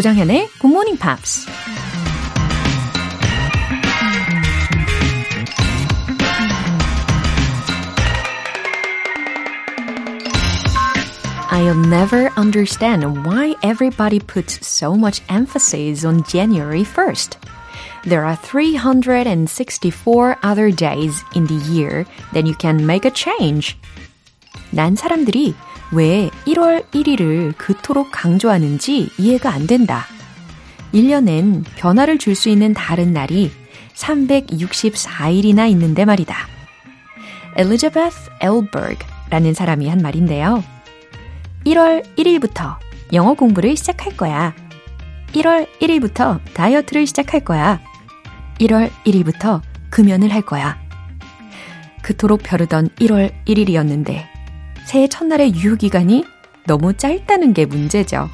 조정현의 Good Morning Pops. I'll never understand why everybody puts so much emphasis on January 1st. There are 364 other days in the year that you can make a change. 난 사람들이 왜 1월 1일을 그토록 강조하는지 이해가 안 된다. 1년엔 변화를 줄 수 있는 다른 날이 364일이나 있는데 말이다. 엘리자베스 엘버그라는 사람이 한 말인데요. 1월 1일부터 영어 공부를 시작할 거야. 1월 1일부터 다이어트를 시작할 거야. 1월 1일부터 금연을 할 거야. 그토록 벼르던 1월 1일이었는데 새해 첫날의 유효기간이 너무 짧다는 게 문제죠.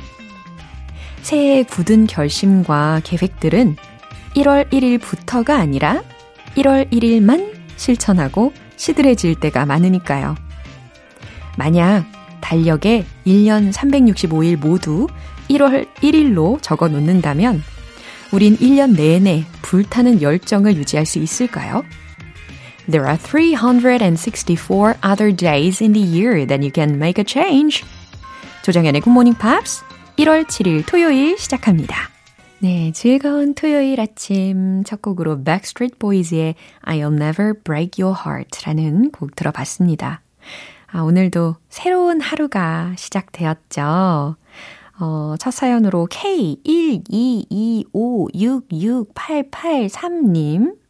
새해의 굳은 결심과 계획들은 1월 1일부터가 아니라 1월 1일만 실천하고 시들해질 때가 많으니까요. 만약 달력에 1년 365일 모두 1월 1일로 적어 놓는다면 우린 1년 내내 불타는 열정을 유지할 수 있을까요? There are 364 other days in the year that you can make a change. 조정연의 Good Morning Pops 1월 7일 토요일 시작합니다. 네, 즐거운 토요일 아침 첫 곡으로 Backstreet Boys의 I'll Never Break Your Heart라는 곡 들어봤습니다. 아, 오늘도 새로운 하루가 시작되었죠. 어, 첫 사연으로 K122566883님.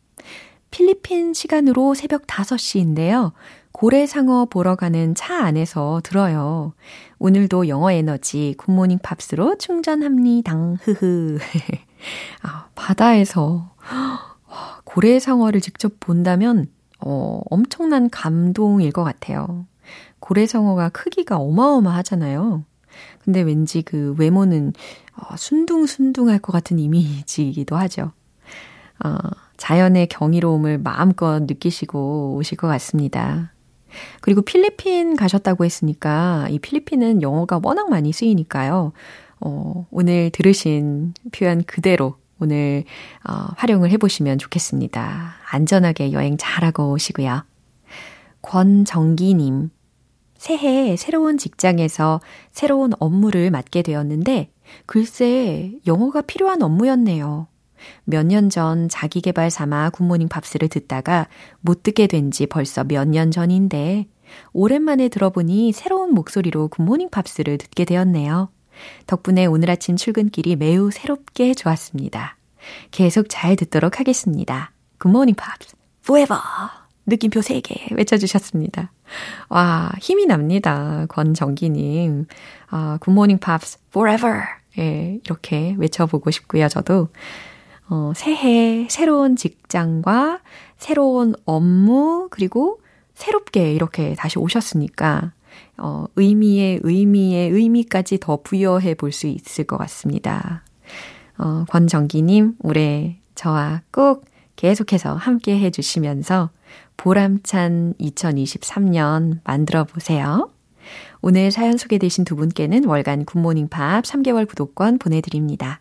필리핀 시간으로 새벽 5시인데요. 고래상어 보러 가는 차 안에서 들어요. 오늘도 영어 에너지 굿모닝 팝스로 충전합니다. 흐흐. 아, 바다에서 고래상어를 직접 본다면 어, 엄청난 감동일 것 같아요. 고래상어가 크기가 어마어마하잖아요. 근데 왠지 그 외모는 어, 순둥순둥할 것 같은 이미지이기도 하죠. 어, 자연의 경이로움을 마음껏 느끼시고 오실 것 같습니다. 그리고 필리핀 가셨다고 했으니까 이 필리핀은 영어가 워낙 많이 쓰이니까요. 어, 오늘 들으신 표현 그대로 오늘 어, 활용을 해보시면 좋겠습니다. 안전하게 여행 잘하고 오시고요. 권정기님, 새해 새로운 직장에서 새로운 업무를 맡게 되었는데 글쎄 영어가 필요한 업무였네요. 몇 년 전 자기 개발 삼아 굿모닝 팝스를 듣다가 못 듣게 된 지 벌써 몇 년 전인데 오랜만에 들어보니 새로운 목소리로 굿모닝 팝스를 듣게 되었네요. 덕분에 오늘 아침 출근길이 매우 새롭게 좋았습니다. 계속 잘 듣도록 하겠습니다. 굿모닝 팝스 forever 느낌표 3개 외쳐주셨습니다. 와, 힘이 납니다. 권정기님. 아, 굿모닝 팝스 forever. 예, 이렇게 외쳐보고 싶고요, 저도. 어, 새해 새로운 직장과 새로운 업무, 그리고 새롭게 이렇게 다시 오셨으니까, 어, 의미의 의미의 의미까지 더 부여해 볼 수 있을 것 같습니다. 어, 권정기님, 올해 저와 꼭 계속해서 함께 해주시면서 보람찬 2023년 만들어 보세요. 오늘 사연 소개되신 두 분께는 월간 굿모닝 팝 3개월 구독권 보내드립니다.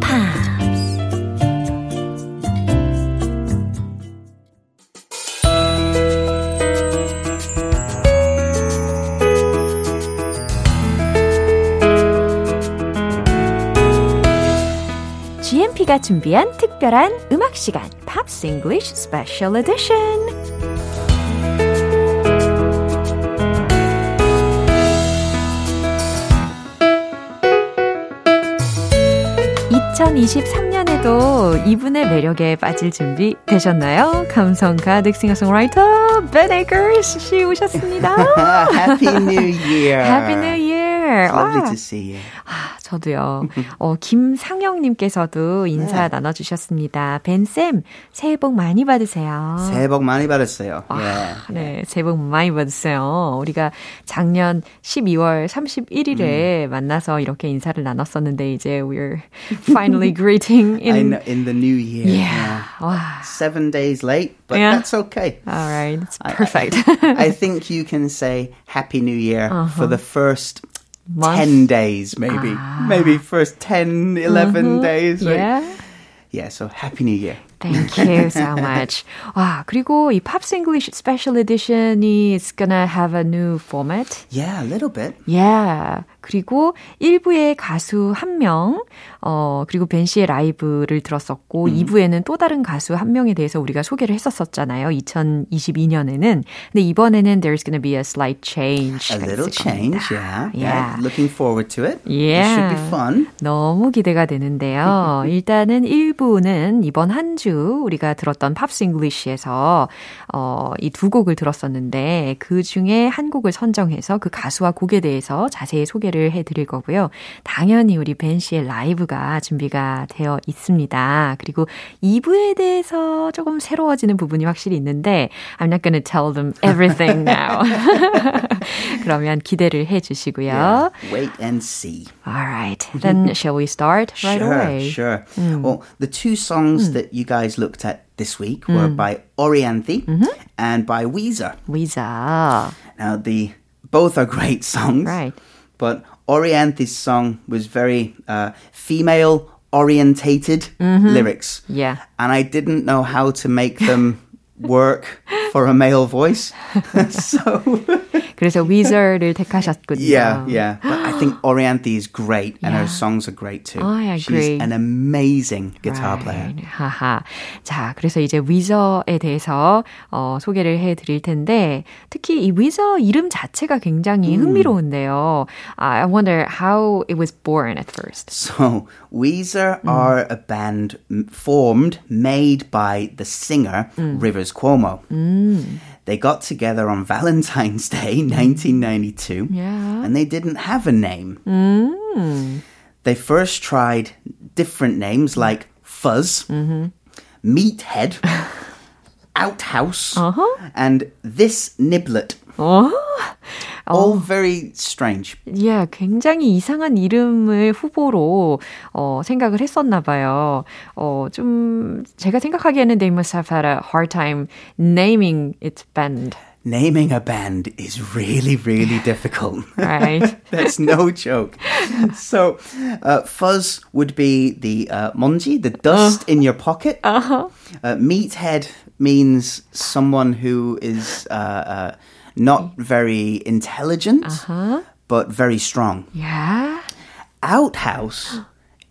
커피가 준비한 특별한 음악 시간 팝스 잉글리쉬 스페셜 에디션 (2023년에도) 이분의 매력에 빠질 준비 되셨나요? 감성 가득 싱어송라이터 벤 에이커스 씨 오셨습니다. Happy New Year. Happy New Year. It's lovely to see you. 아, 아, 저도요. 어, 김상영님께서도 인사 네. 나눠주셨습니다. 벤쌤, 새해 복 많이 받으세요. 새해 복 많이 받았어요. 아, Yeah. 네, 새해 복 많이 받으세요. 우리가 작년 12월 31일에 만나서 이렇게 인사를 나눴었는데 이제 we're finally greeting I in in the new year. Yeah. 와. Seven days late, but Yeah. that's okay. All right. It's I- I- perfect. I, think you can say Happy New Year for the first Month. 10 days, maybe. Ah. Maybe first 10, 11 mm-hmm. days. right? yeah. Yeah, so Happy New Year. Thank you so much. 와, 그리고 이 Pops English Special Edition이 is gonna have a new format. Yeah, a little bit. Yeah. 그리고 1부의 가수 한 명, 어, 그리고 벤 씨의 라이브를 들었었고, 2부에는 또 다른 가수 한 명에 대해서 우리가 소개를 했었었잖아요. 2022년에는. 근데 이번에는 there's gonna be a slight change. A little change, yeah. Yeah. Looking forward to it. It Yeah. should be fun. 너무 기대가 되는데요. 일단은 1부는 이번 한 주 우리가 들었던 팝스 잉글리시에서 어, 이 두 곡을 들었었는데 그 중에 한 곡을 선정해서 그 가수와 곡에 대해서 자세히 소개를 해 드릴 거고요. 당연히 우리 벤 씨의 라이브가 준비가 되어 있습니다. 그리고 2부에 대해서 조금 새로워지는 부분이 확실히 있는데 I'm not to tell them everything now. 그러면 기대를 해 주시고요. Yeah. Wait and see. All right. Then shall we start right sure, away? sure. Well, the two songs that you guys looked at this week were hmm. by Orianthi mm-hmm. and by Weezer. Weezer. Now, the both are great songs, Right. but Orianthi's song was very uh, female orientated mm-hmm. lyrics, Yeah. and I didn't know how to make them work for a male voice. so 그래서 Weezer를 택하셨군요. Yeah, yeah. But I think Orianthi is great and yeah. her songs are great too. Oh, I agree. She's an amazing guitar right. player. 하하. 자, 그래서 이제 Weezer에 대해서 어, 소개를 해 드릴 텐데 특히 이 Weezer 이름 자체가 굉장히 음. 흥미로운데요. I wonder how it was born at first. So, Weezer 음. are a band formed made by the singer 음. Rivers Cuomo. They got together on Valentine's Day, 1992, Yeah. and they didn't have a name. They first tried different names like Fuzz, mm-hmm. Meathead, Outhouse, and This Niblet. 어? All very strange. 예, 굉장히 이상한 이름을 후보로 어, 생각을 했었나 봐요. 어, 좀 제가 생각하기에는 they must have had a hard time naming its band. Naming a band is really, really difficult. Right. That's no joke. So, uh, fuzz would be the uh, monji, the dust in your pocket. Uh-huh. meathead means someone who is uh, uh, not very intelligent, but very strong. Yeah. Outhouse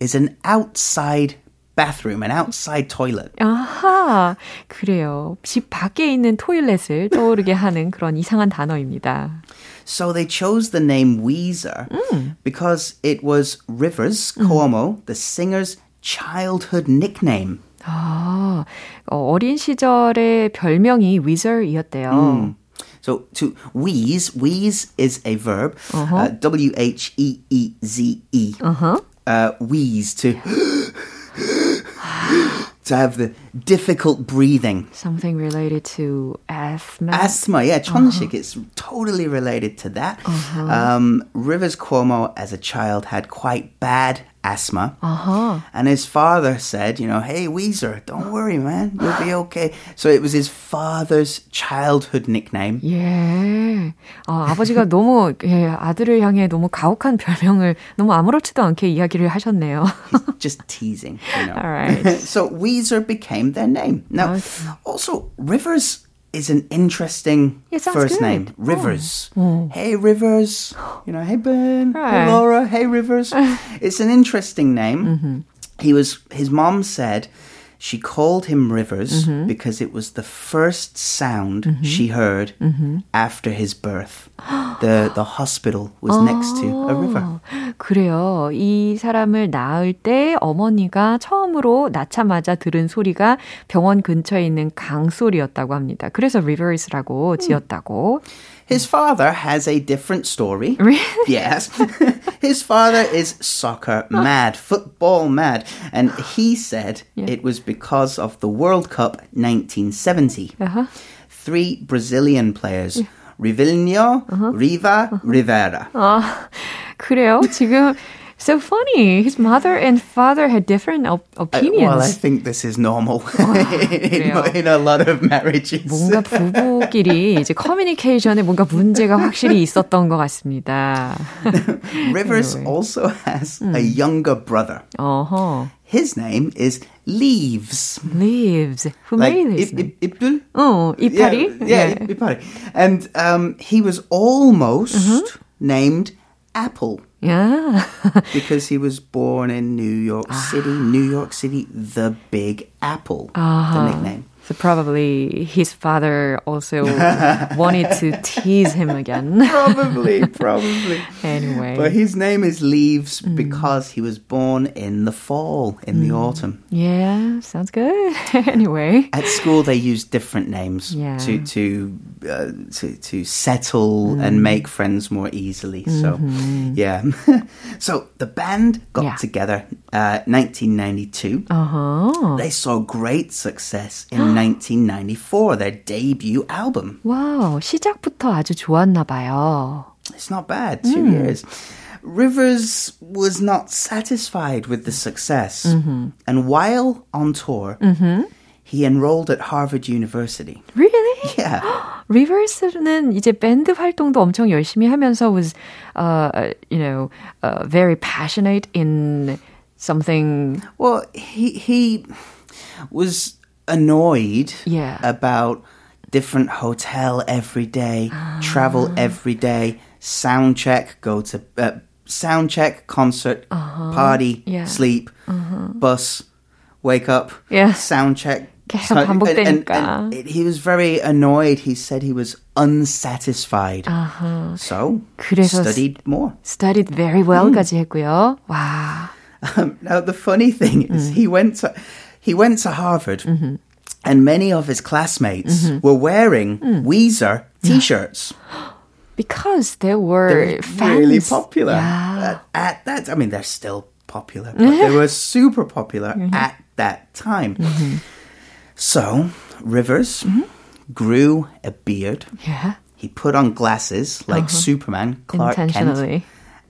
is an outside bathroom, an outside toilet. 아하, 그래요. 집 밖에 있는 토일렛을 떠오르게 하는 그런 이상한 단어입니다. So they chose the name Weezer because it was Rivers Cuomo, the singer's childhood nickname. 아, 어, 어린 시절의 별명이 Weezer이었대요. So to wheeze, wheeze is a verb. uh W H E E Z E. Uh, wheeze to to have the difficult breathing. Something related to asthma. Asthma, yeah, 천식. It's totally related to that. Um, Rivers Cuomo, as a child, had quite bad asthma. And his father said, you know, hey, Weezer, don't worry, man. You'll be okay. So it was his father's childhood nickname. 예. 아, 아버지가 너무 예, 아들을 향해 너무 가혹한 별명을 너무 아무렇지도 않게 이야기를 하셨네요. Just teasing, you know. All right. so Weezer became their name. Now, also, Rivers is an interesting Yeah, first good. name. Rivers. Hey, Rivers. You know, hey, Ben. Right. Hey, Laura. Hey, Rivers. it's an interesting name. Mm-hmm. He was, his mom said, She called him Rivers mm-hmm. because it was the first sound mm-hmm. she heard mm-hmm. after his birth. The the hospital was next to a river. 그래요. 이 사람을 낳을 때 어머니가 처음으로 낳자마자 들은 소리가 병원 근처에 있는 강 소리였다고 합니다. 그래서 Rivers라고 지었다고. His father has a different story. Really? Yes. His father is soccer mad, football mad, and he said yeah. it was because of the World Cup 1970. Uh-huh. Three Brazilian players, yeah. Rivelino, uh-huh. Riva, uh-huh. Rivera. 아, 그래요? 지금 so funny. His mother and father had different op- opinions. Uh, well, I think this is normal in, in, a lot of marriages. 뭔가 부부끼리 이제 커뮤니케이션에 뭔가 문제가 확실히 있었던 것 같습니다. Rivers anyway. also has 음. a younger brother. Uh-huh. His name is Leaves. Leaves. Who like, made this? ip, ip, ipul? Oh, 이파리? Yeah, yeah, yeah. 이파리. And um, he was almost uh-huh. named Apple. Yeah. because he was born in New York City. New York City, the Big Apple, uh-huh. the nickname. So probably his father also wanted to tease him again. probably, probably. Anyway. But his name is Leaves mm. because he was born in the fall, in mm. the autumn. Yeah, sounds good. anyway. At school they use different names yeah. to to uh, to to settle mm. and make friends more easily. So, mm-hmm. yeah. so the band got yeah. together uh, 1992. Uh-huh. They saw great success in 1994, their debut album. wow, 시작부터 아주 좋았나 봐요. It's not bad, two mm. years. Rivers was not satisfied with the success. Mm-hmm. And while on tour, mm-hmm. he enrolled at Harvard University. Really? Yeah. Rivers는 이제 밴드 활동도 엄청 열심히 하면서 was, uh, you know, uh, very passionate in something. Well, he he was annoyed yeah. about different hotel every day, travel ah. every day, sound check, go to uh, sound check, concert, uh-huh. party, yeah. sleep, uh-huh. bus, wake up, yeah. sound check. 계속 반복되니까. And, and, and he was very annoyed. He said he was unsatisfied. Uh-huh. So, 그래서 studied more. Studied very well까지 mm. 했고요. 와. Um, now the funny thing is, mm. he went to he went to Harvard. Mm-hmm. And many of his classmates mm-hmm. were wearing mm. Weezer t-shirts. because they were really popular yeah. at, at, that. I mean, they're still popular, but they were super popular mm-hmm. at that time. Mm-hmm. So Rivers mm-hmm. grew a beard. Yeah. He put on glasses like uh-huh. Superman, Clark Kent,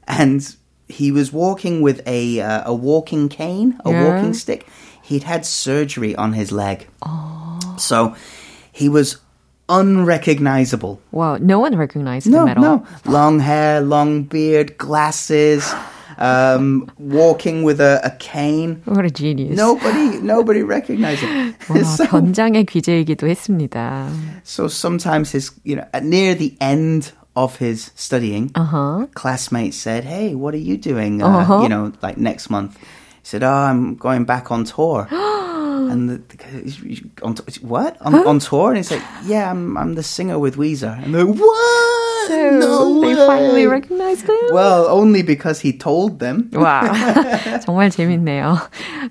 and he was walking with a uh, a walking cane, a yeah. walking stick he'd had surgery on his leg. Oh. So he was unrecognizable. Wow, no one recognized no, him at all. No, long hair, long beard, glasses, um, walking with a, a, cane. What a genius. Nobody, nobody recognized him. 와, so, 전장의 귀재이기도 했습니다. So sometimes his, you know, near the end of his studying, uh-huh. classmates said, "Hey, what are you doing? Uh, uh-huh. You know, like next month." He said, "Oh, I'm going back on tour." and the, the on what on, huh? on tour? And he's like, "Yeah, I'm I'm the singer with Weezer." And they're what? So no they way. finally recognized him. Well, only because he told them. 와, 정말 재밌네요.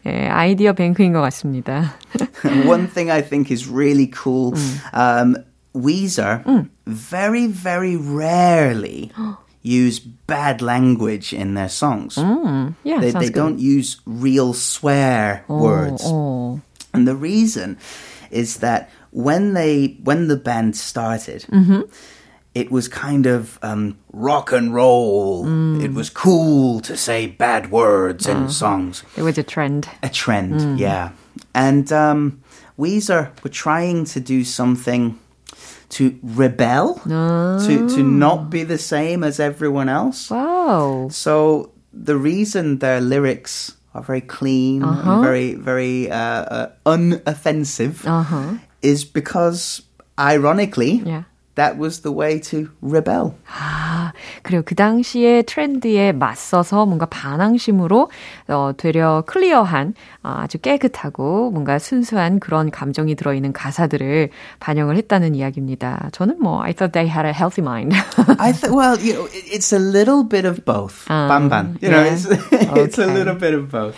예, 아이디어 뱅크인 것 같습니다. One thing I think is really cool. Um, Weezer 음. very very rarely use bad language in their songs. Mm, yeah, they, they don't use real swear oh, words. Oh. And the reason is that when they when the band started, mm-hmm. it was kind of um, rock and roll. Mm. It was cool to say bad words in uh, songs. It was a trend. A trend, mm. yeah. And um, Weezer were trying to do something to rebel, oh. to to not be the same as everyone else. Wow. So the reason their lyrics are very clean, uh-huh. very very uh, uh, unoffensive, uh-huh. is because ironically, yeah. that was the way to rebel. 아, 그래요. 그 당시에 트렌드에 맞서서 뭔가 반항심으로 어, 되려 클리어한 아주 깨끗하고 뭔가 순수한 그런 감정이 들어있는 가사들을 반영을 했다는 이야기입니다. 저는 뭐 I thought they had a healthy mind. I thought well, you know, it's a little bit of both. Um, 반반. You know, yeah. it's, it's okay. a little bit of both.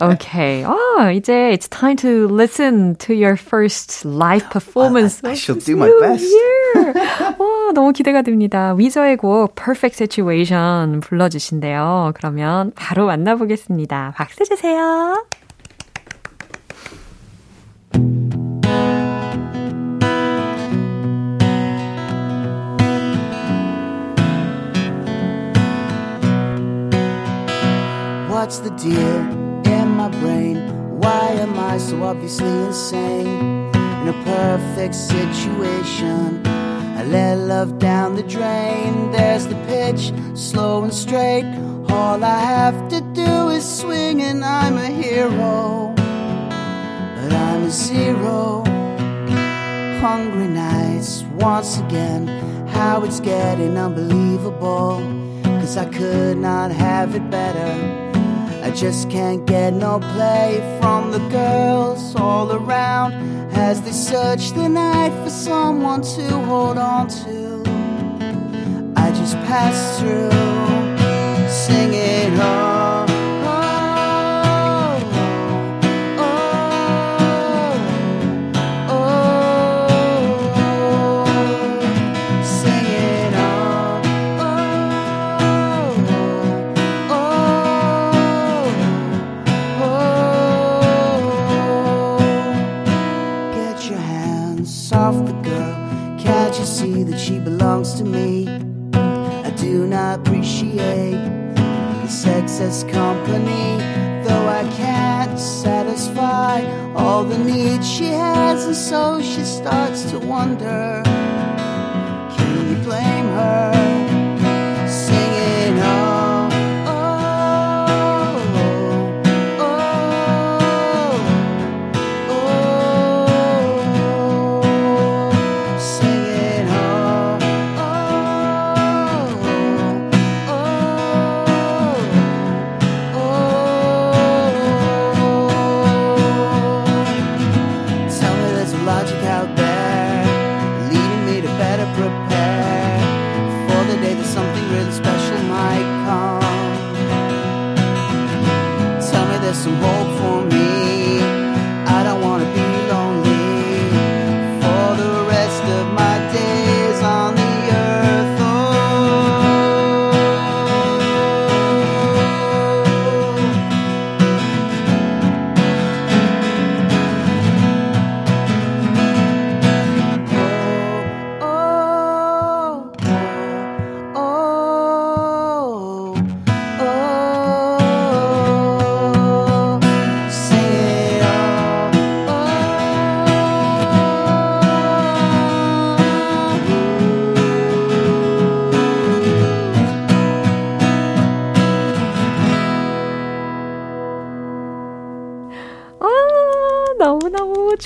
okay. Oh, 이제 it's time to listen to your first live performance. I, I shall do my best. Yeah. 와, 너무 기대가 됩니다. 위저의 곡 Perfect Situation 불러주신대요. 그러면 바로 만나보겠습니다. 박수 주세요. What's the deal in my brain? Why am I so obviously insane? In a perfect situation, I let love down the drain. There's the pitch, slow and straight. All I have to do is swing, and I'm a hero. But I'm a zero. Hungry nights, once again. How it's getting unbelievable. Cause I could not have it better. I just can't get no play from the girls all around as they search the night for someone to hold on to. I just pass through as company, though I can't satisfy all the needs she has, and so she starts to wonder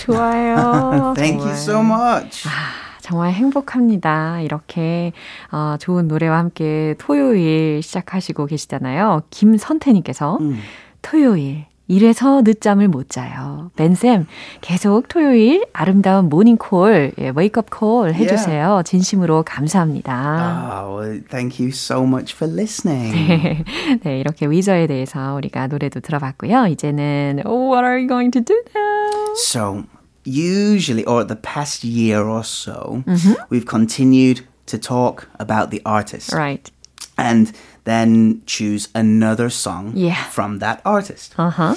좋아요. Thank you so much. 아, 정말 행복합니다. 이렇게 어, 좋은 노래와 함께 토요일 시작하시고 계시잖아요. 김선태님께서 음. 토요일 이래서 늦잠을 못 자요. 벤쌤, 계속 토요일 아름다운 모닝콜, 예, 웨이크업 콜 해주세요. Yeah. 진심으로 감사합니다. Oh, well, thank you so much for listening. 네, 이렇게 위저에 대해서 우리가 노래도 들어봤고요. 이제는 What are you going to do now? So, usually, or the past year or so, mm-hmm. we've continued to talk about the artist. Right. And then choose another song yeah. from that artist. Uh-huh.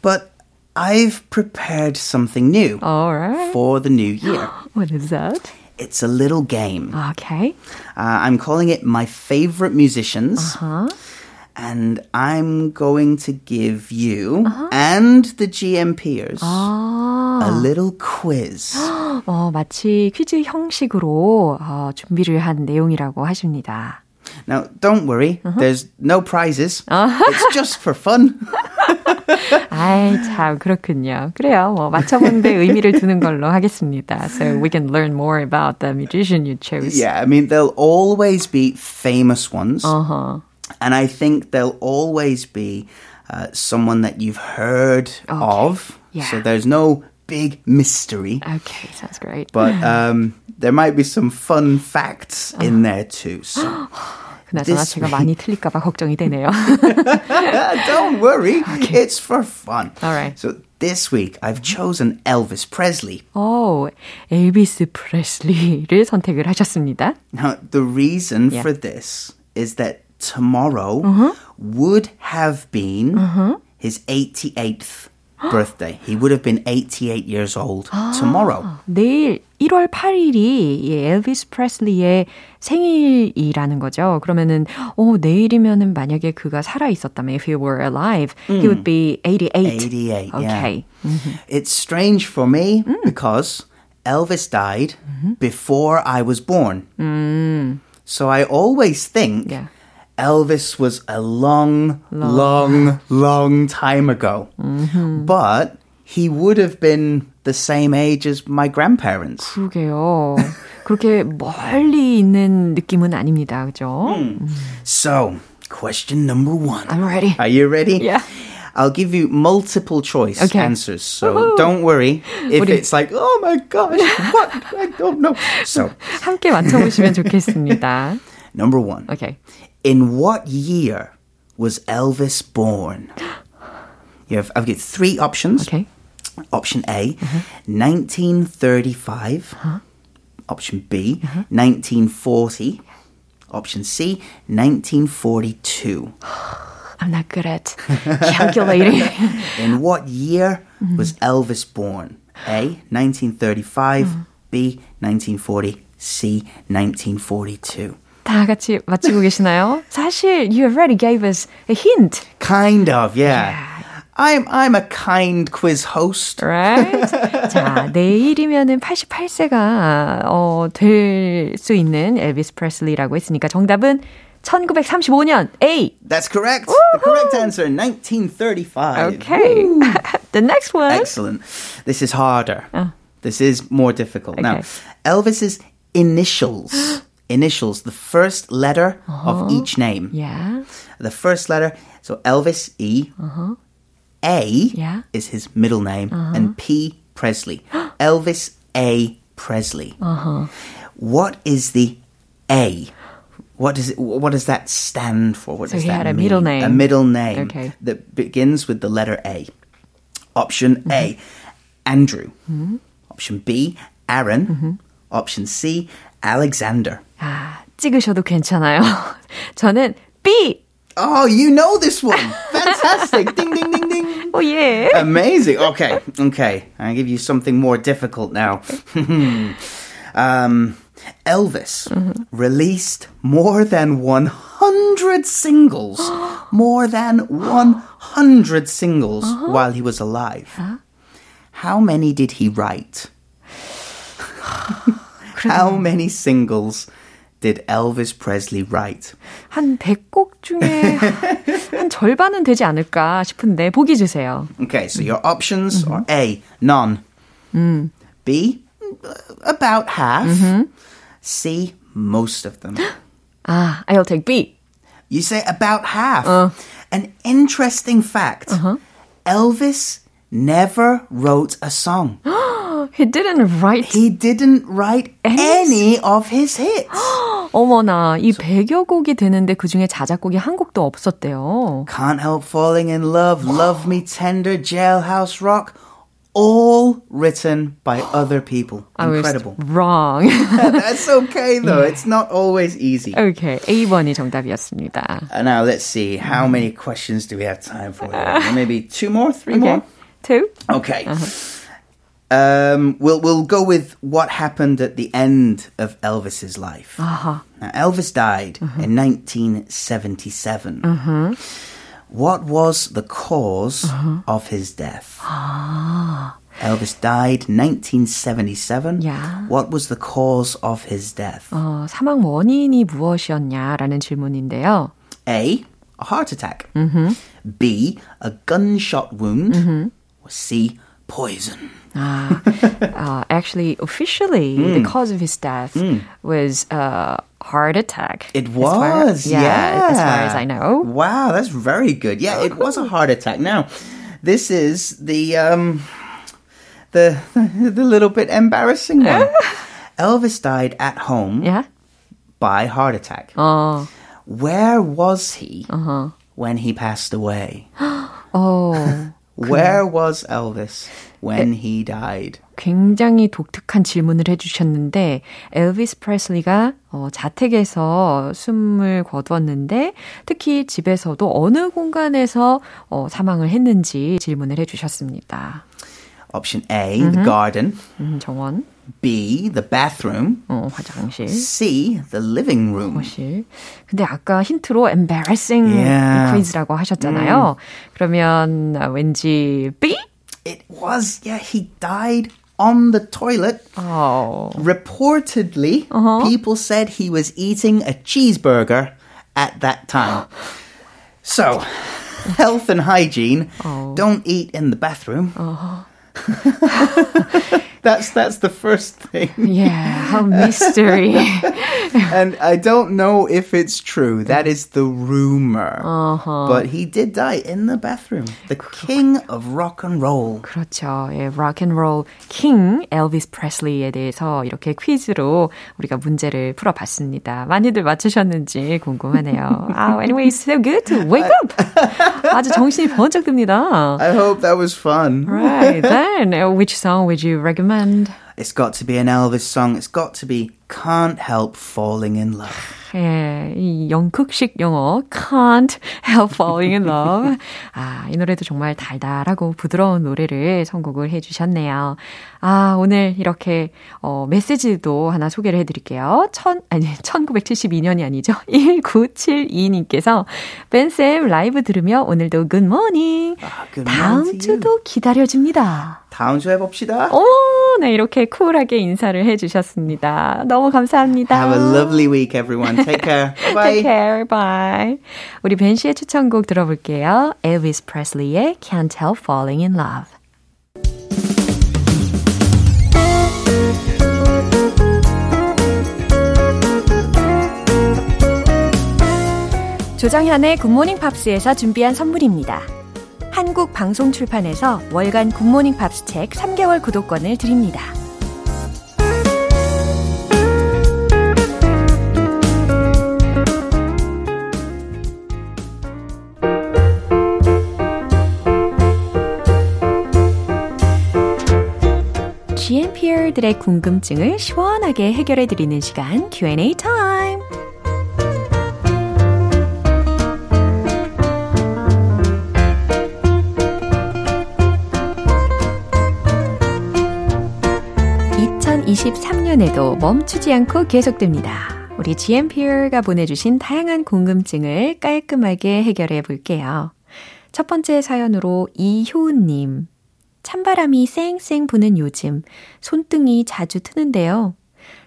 But I've prepared something new All right. for the new year. what is that? It's a little game. Okay. Uh, I'm calling it My Favorite Musicians. Uh-huh And I'm going to give you uh-huh. and the GMPers 아. a little quiz. 어, 마치 퀴즈 형식으로 어, 준비를 한 내용이라고 하십니다. Now, don't worry, uh-huh. there's no prizes. Uh-huh. It's just for fun. 아이, 참, 그렇군요. 그래요. 뭐, 맞춰보는데 의미를 두는 걸로 하겠습니다. So we can learn more about the musician you chose. Yeah, I mean, there'll always be famous ones. Uh-huh. And I think there'll always be uh, someone that you've heard Okay. of. Yeah. So there's no big mystery. Okay, sounds great. But um, there might be some fun facts Uh-huh. in there too. So 그나저나 this 제가 많이 틀릴까봐 걱정이 되네요. don't worry, it's for fun. All right. So this week I've chosen Elvis Presley. 오, 엘비스 프레슬리를 선택을 하셨습니다. Now, the reason Yeah. for this is that tomorrow Uh-huh. would have been his 88th birthday. He would have been 88 years old Ah. tomorrow. 내일 1월 8일이 이 엘비스 프레슬리의 생일이라는 거죠. 그러면은 어 내일이면은 만약에 그가 살아 있었다면 if he were alive, he would be 88. 88, Okay. yeah. It's strange for me Mm. because Elvis died Mm-hmm. before I was born. So I always think Mm. Yeah. Elvis was a long, long, long, time ago. Mm-hmm. But he would have been the same age as my grandparents. 그러게요. 그렇게 멀리 있는 느낌은 아닙니다. 그죠? So, question number one. I'm ready. Are you ready? Yeah. I'll give you multiple choice Okay. answers. So don't worry if 우리- it's like, oh my gosh, what? I don't know. So, 함께 맞춰보시면 좋겠습니다. number one. Okay. In what year was Elvis born? You have, I've got three options. Okay. Option A, mm-hmm. 1935. Uh-huh. Option B, uh-huh. 1940. Option C, 1942. I'm not good at calculating. In what year mm-hmm. was Elvis born? A, 1935. Mm-hmm. B, 1940. C, 1942. 다 같이 맞히고 계시나요? 사실 you already gave us a hint, Kind of, yeah. I'm I'm a kind quiz host. right? 자, 내일이면은 88세가 어, 될 수 있는 엘비스 프레슬리라고 했으니까 정답은 1935년 A. That's correct. The correct answer, 1935. Okay. the next one. Excellent. This is harder. This is more difficult. Now, Okay. Elvis's initials. initials, the first letter of uh-huh. each name. Yeah. The first letter, so Elvis E. Uh-huh. A Yeah. is his middle name, uh-huh. and P. Presley. Elvis A. Presley. What is the A? What does it, what does that stand for? What So does he that had a mean? middle name. A middle name Okay. that begins with the letter A. Option A, mm-hmm. Andrew. Mm-hmm. Option B, Aaron. Mm-hmm. Option C, Alexander. 아, 찍으셔도 괜찮아요. 저는 B. Oh, you know this one. Fantastic. ding, ding, ding, ding. 오 예. Amazing. Okay, okay. I'll give you something more difficult now. um, Elvis released more than 100 singles. more than 100 singles while he was alive. How many did he write? How many singles did Elvis Presley write? 한 100곡 중에 한 절반은 되지 않을까 싶은데 보기 주세요. Okay, so your options are A, none. B, uh, about half. C, most of them. 아, I'll take B. You say about half. An interesting fact Elvis never wrote a song. He didn't write. He didn't write any of his hits. 어머나, 이 100여 곡이 되는데 그 중에 자작곡이 한 곡도 없었대요. Can't Help Falling in Love, Love Me Tender, Jailhouse Rock, all written by other people. I was Incredible. wrong. That's okay though. It's not always easy. okay, A번이 정답이었습니다. Uh, now let's see. How many questions do we have time for? Maybe two more, three Okay, more. two. Okay. Um, we'll we'll go with what happened at the end of Elvis's life. 아하. Now, Elvis died in 1977. What was the cause of his death? Elvis died 1977. Yeah. What was the cause of his death? 어, 사망 원인이 무엇이었냐라는 질문인데요. A. A heart attack. B. A gunshot wound. Mm-hmm. Or C. Poison. Ah, uh, actually, officially, mm. the cause of his death mm. was a uh, heart attack. It was, yeah, yeah, as far as I know. Wow, that's very good. Yeah, it was a heart attack. Now, this is the um, the the little bit embarrassing one. Elvis died at home. Yeah. By heart attack. Oh. Where was he uh-huh. when he passed away? oh. Where was Elvis when he died? 굉장히 독특한 질문을 해주셨는데 엘비스 프레슬리가 어, 자택에서 숨을 거두었는데 특히 집에서도 어느 공간에서 어, 사망을 했는지 질문을 해주셨습니다. Option A, mm-hmm. the garden. 음, 정원. B, the bathroom. 어, 화장실. C, the living room. 거실. 근데 아까 힌트로 embarrassing yeah. quiz라고 하셨잖아요. 음. 그러면 왠지 B? It was, yeah, he died on the toilet. Oh. Reportedly, uh-huh. people said he was eating a cheeseburger at that time. so, health and hygiene. Oh. Don't eat in the bathroom. Uh-huh. that's that's the first thing. Yeah, how mystery. and I don't know if it's true. That is the rumor. Uh-huh. But he did die in the bathroom. The king of rock and roll. 그렇죠. 예, rock and roll king 엘비스 프레슬리에 대해서 이렇게 퀴즈로 우리가 문제를 풀어봤습니다. 많이들 맞추셨는지 궁금하네요. oh, anyway, it's so good to wake up. 아주 정신이 번쩍 듭니다. I hope that was fun. Right. Then, which song would you recommend? recommend? It's got to be an Elvis song. It's got to be Can't Help Falling in Love. 예, 이 영국식 영어 can't help falling in love. 아, 이 노래도 정말 달달하고 부드러운 노래를 선곡을 해 주셨네요. 아, 오늘 이렇게 어 메시지도 하나 소개를 해 드릴게요. 천 아니 1972년이 아니죠. 1972님께서 벤쌤 라이브 들으며 오늘도 굿모닝. 아, good 다음 주도 기다려 줍니다. 다음 주에 봅시다. 오, 네, 이렇게 쿨하게 인사를 해 주셨습니다. 너무 감사합니다. Have a lovely week everyone. Take care. Bye. Take care. Bye. 우리 벤 씨의 추천곡 들어볼게요. Elvis Presley의 Can't Help Falling in Love. 조정현의 굿모닝 팝스에서 준비한 선물입니다. 한국 방송 출판에서 월간 굿모닝 팝스 책 3개월 구독권을 드립니다. GMPR들의 궁금증을 시원하게 해결해 드리는 시간 Q&A 타임. (2023년에도) 멈추지 않고 계속됩니다. 우리 GMPR가 보내주신 다양한 궁금증을 깔끔하게 해결해 볼게요. 첫 번째 사연으로 이효은님. 찬바람이 쌩쌩 부는 요즘 손등이 자주 트는데요.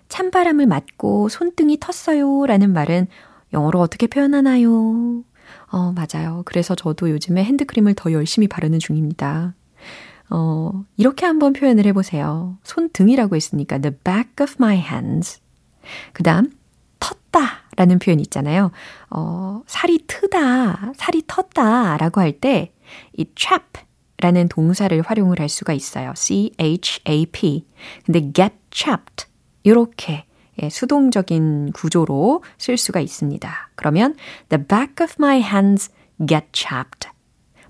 찬바람을 맞고 손등이 텄어요 라는 말은 영어로 어떻게 표현하나요? 어, 맞아요. 그래서 저도 요즘에 핸드크림을 더 열심히 바르는 중입니다. 어, 이렇게 한번 표현을 해보세요. 손등이라고 했으니까 the back of my hands. 그 다음, 텄다 라는 표현 있잖아요. 어, 살이 트다, 살이 텄다 라고 할 때이 chap 라는 동사를 활용을 할 수가 있어요. C-H-A-P. 근데 get chapped. 이렇게 예, 수동적인 구조로 쓸 수가 있습니다. 그러면 the back of my hands get chapped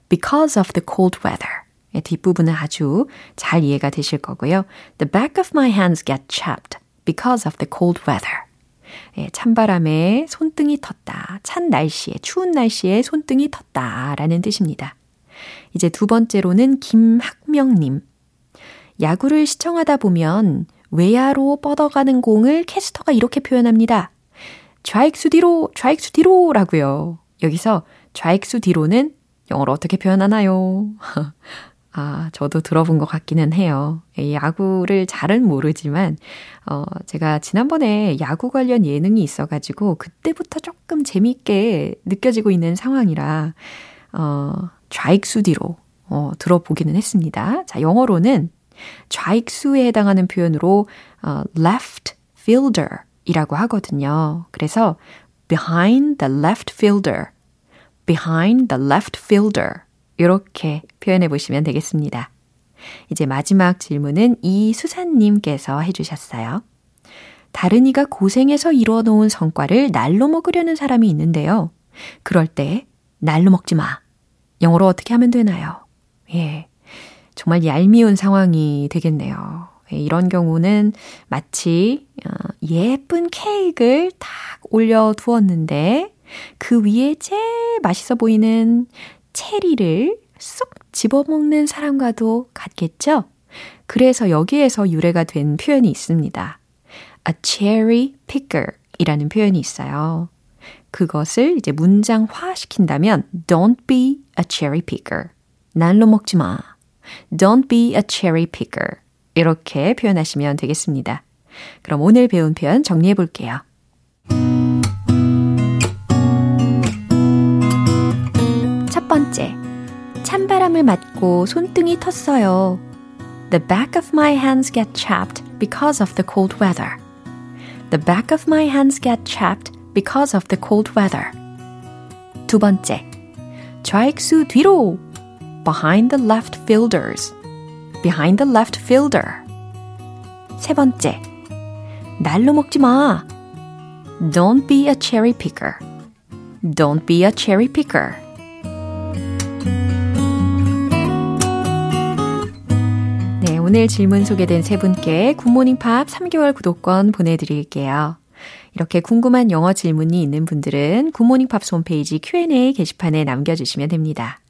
because of the cold weather. 예, 뒷부분은 아주 잘 이해가 되실 거고요. The back of my hands get chapped because of the cold weather. 예, 찬바람에 손등이 텄다. 찬 날씨에, 추운 날씨에 손등이 텄다. 라는 뜻입니다. 이제 두 번째로는 김학명님. 야구를 시청하다 보면 외야로 뻗어가는 공을 캐스터가 이렇게 표현합니다. 좌익수 뒤로, 좌익수 뒤로 라고요. 여기서 좌익수 뒤로는 영어로 어떻게 표현하나요? 아, 저도 들어본 것 같기는 해요. 야구를 잘은 모르지만, 어, 제가 지난번에 야구 관련 예능이 있어가지고, 그때부터 조금 재밌게 느껴지고 있는 상황이라, 어, 좌익수 뒤로 어, 들어보기는 했습니다. 자, 영어로는 좌익수에 해당하는 표현으로 어, left fielder 이라고 하거든요. 그래서 behind the left fielder, behind the left fielder 이렇게 표현해 보시면 되겠습니다. 이제 마지막 질문은 이수산님께서 해주셨어요. 다른 이가 고생해서 이루어 놓은 성과를 날로 먹으려는 사람이 있는데요. 그럴 때 날로 먹지 마. 영어로 어떻게 하면 되나요? 예. 정말 얄미운 상황이 되겠네요. 예, 이런 경우는 마치 어, 예쁜 케이크를 탁 올려두었는데 그 위에 제일 맛있어 보이는 체리를 쏙 집어먹는 사람과도 같겠죠? 그래서 여기에서 유래가 된 표현이 있습니다. a cherry picker 이라는 표현이 있어요. 그것을 이제 문장화 시킨다면 don't be a cherry picker. 날로 먹지 마. Don't be a cherry picker. 이렇게 표현하시면 되겠습니다. 그럼 오늘 배운 표현 정리해 볼게요. 번째. 찬바람을 맞고 손등이 텄어요. The back of my hands get chapped because of the cold weather. The back of my hands get chapped because of the cold weather. 두 번째. 좌익수 뒤로 behind the left fielders. behind the left fielder. 세 번째. 날로 먹지 마. Don't be a cherry picker. Don't be a cherry picker. 오늘 질문 소개된 세 분께 굿모닝 팝 3개월 구독권 보내드릴게요. 이렇게 궁금한 영어 질문이 있는 분들은 굿모닝 팝스 홈페이지 Q&A 게시판에 남겨주시면 됩니다.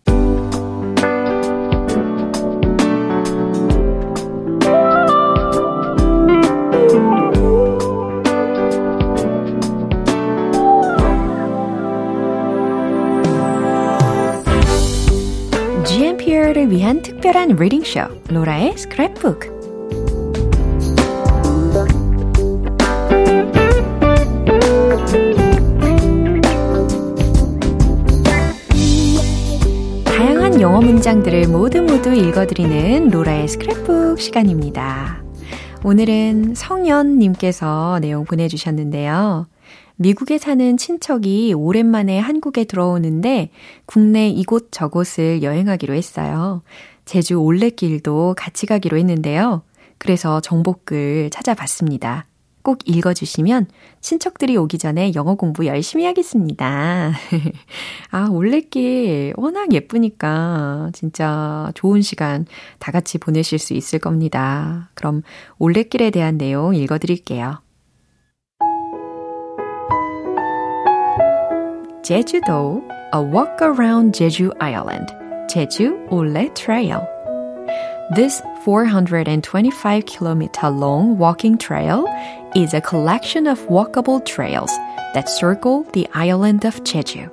GMPR를 위한 특별한 리딩쇼 로라의 스크랩북 다양한 영어 문장들을 모두 모두 읽어드리는 로라의 스크랩북 시간입니다. 오늘은 성연님께서 내용 보내주셨는데요. 미국에 사는 친척이 오랜만에 한국에 들어오는데 국내 이곳 저곳을 여행하기로 했어요. 제주 올레길도 같이 가기로 했는데요. 그래서 정보글 찾아봤습니다. 꼭 읽어주시면 친척들이 오기 전에 영어 공부 열심히 하겠습니다. 아, 올레길 워낙 예쁘니까 진짜 좋은 시간 다 같이 보내실 수 있을 겁니다. 그럼 올레길에 대한 내용 읽어드릴게요. Jeju-do, a walk around Jeju Island, Jeju Olle Trail. This 425 kilometer long walking trail is a collection of walkable trails that circle the island of Jeju.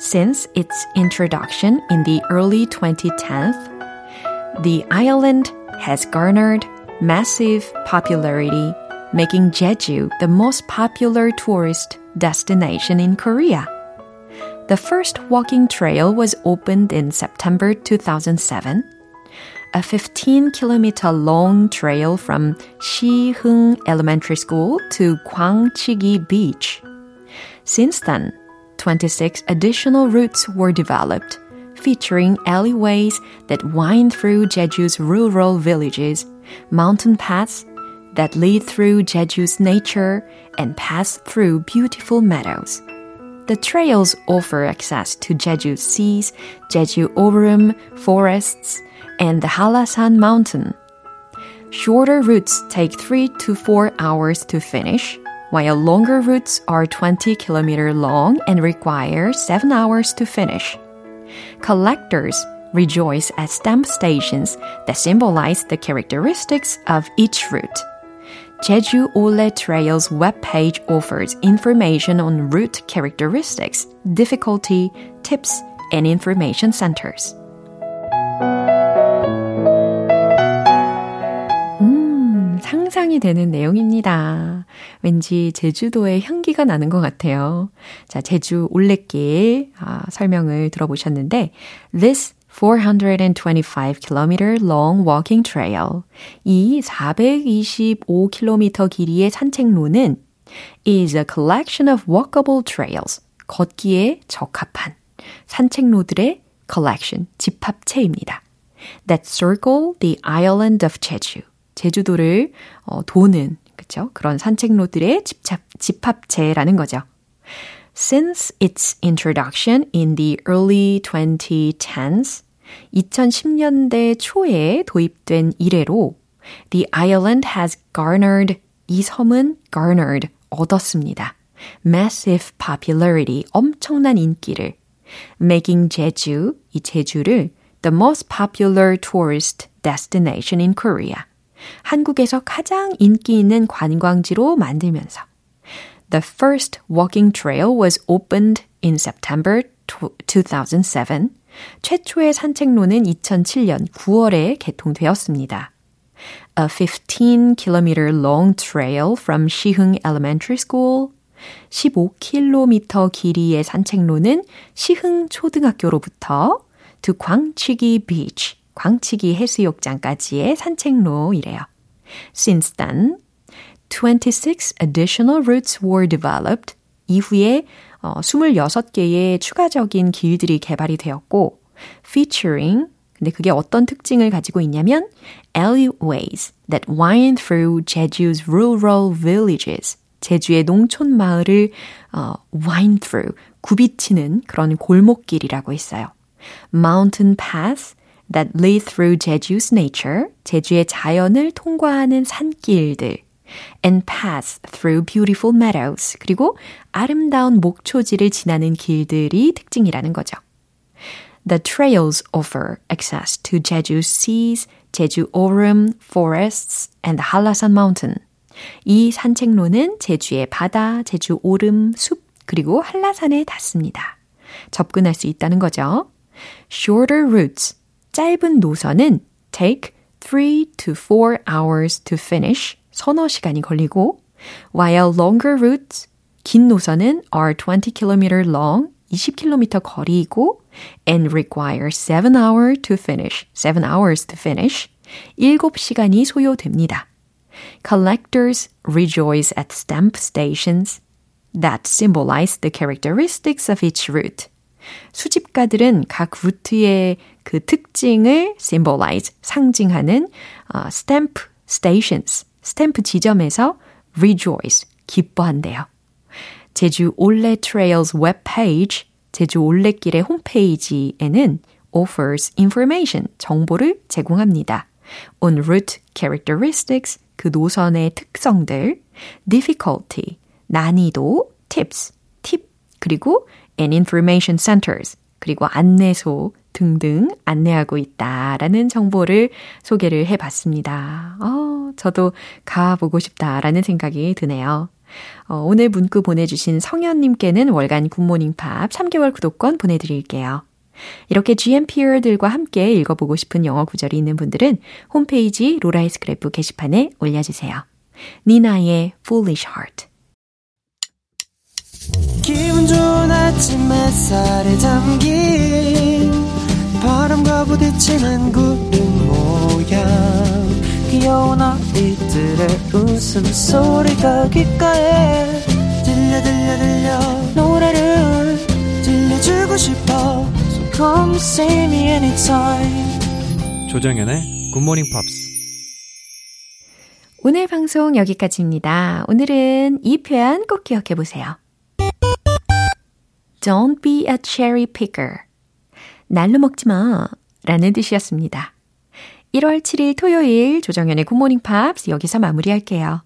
Since its introduction in the early 2010s, the island has garnered massive popularity, making Jeju the most popular tourist destination in Korea. The first walking trail was opened in September 2007 a 15 kilometer long trail from Hung Elementary School to Gwangchigi Beach. Since then, 26 additional routes were developed, featuring alleyways that wind through Jeju's rural villages, mountain paths that lead through Jeju's nature, and pass through beautiful meadows. The trails offer access to Jeju seas, Jeju Orum forests, and the Hallasan mountain. Shorter routes take 3 to 4 hours to finish, while longer routes are 20 kilometer long and require 7 hours to finish. Collectors rejoice at stamp stations that symbolize the characteristics of each route. Jeju Ole Trails webpage offers information on route characteristics, difficulty, tips, and information centers. 상상이 되는 내용입니다. 왠지 제주도의 향기가 나는 것 같아요. 자, 제주 올레길 아, 설명을 들어보셨는데, This 425 km long walking trail. 이 425km 길이의 산책로는 is a collection of walkable trails. 걷기에 적합한 산책로들의 collection, 집합체입니다. That circle the island of Jeju. 제주도를 어, 도는 그렇죠? 그런 산책로들의 집합, 집합체라는 거죠. Since its introduction in the early 2010s, 2010년대 초에 도입된 이래로 The island has garnered 이 섬은 garnered 얻었습니다. massive popularity 엄청난 인기를 making 제주 이 제주를 the most popular tourist destination in Korea 한국에서 가장 인기 있는 관광지로 만들면서 The first walking trail was opened in September 2007. 최초의 산책로는 2007년 9월에 개통되었습니다. A 15 km long trail from 시흥 Elementary School 15km 길이의 산책로는 시흥 초등학교로부터 to 광치기 비치, 광치기 해수욕장까지의 산책로이래요. Since then, 26 additional routes were developed. 이후에 어, 26개의 추가적인 길들이 개발이 되었고, featuring, 근데 그게 어떤 특징을 가지고 있냐면, alleyways that wind through Jeju's rural villages. 제주의 농촌 마을을 어, wind through, 굽이치는 그런 골목길이라고 했어요. Mountain paths that lead through Jeju's nature, 제주의 자연을 통과하는 산길들. And paths through beautiful meadows. 그리고 아름다운 목초지를 지나는 길들이 특징이라는 거죠. The trails offer access to Jeju's seas, Jeju Orum forests, and the Hallasan Mountain. 이 산책로는 제주의 바다, 제주 오름, 숲, 그리고 한라산에 닿습니다. 접근할 수 있다는 거죠. Shorter routes, 짧은 노선은 take 3 to 4 hours to finish, 서너 시간이 걸리고, while longer routes, 긴 노선은 are 20 km long, 20km 거리이고, and require 7 hours to finish, 7 hours to finish, 7시간이 소요됩니다. Collectors rejoice at stamp stations that symbolize the characteristics of each route. 수집가들은 각 루트의 그 특징을 symbolize, 상징하는 uh, stamp stations, 스탬프 지점에서 rejoice, 기뻐한대요. 제주 올레 트레일스 웹페이지, 제주 올레길의 홈페이지에는 offers information, 정보를 제공합니다. on route characteristics, 그 노선의 특성들, difficulty, 난이도, tips, 팁, 그리고 and information centers, 그리고 안내소 등등 안내하고 있다라는 정보를 소개를 해 봤습니다. 어, 저도 가보고 싶다라는 생각이 드네요. 어, 오늘 문구 보내주신 성현님께는 월간 굿모닝 팝 3개월 구독권 보내드릴게요. 이렇게 GMPR들과 함께 읽어보고 싶은 영어 구절이 있는 분들은 홈페이지 로라의 스크랩북 게시판에 올려주세요. 니나의 Foolish Heart 기분 좋은 아침 햇살에 담긴 바람과 부딪히는 구름 귀여운 아이들의 웃음소리가 귓가에 들려 들려 들려 노래를 들려주고 싶어 Come see me anytime. 조정연의 굿모닝 팝스. 오늘 방송 여기까지입니다. 오늘은 이 표현 꼭 기억해 보세요. Don't be a cherry picker. 날로 먹지 마. 라는 뜻이었습니다. 1월 7일 토요일 조정연의 굿모닝 팝스 여기서 마무리할게요.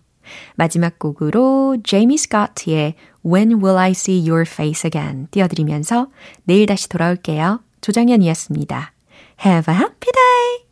마지막 곡으로 제이미 스코트의 When Will I See Your Face Again 띄워드리면서 내일 다시 돌아올게요. 조정현이었습니다. Have a happy day!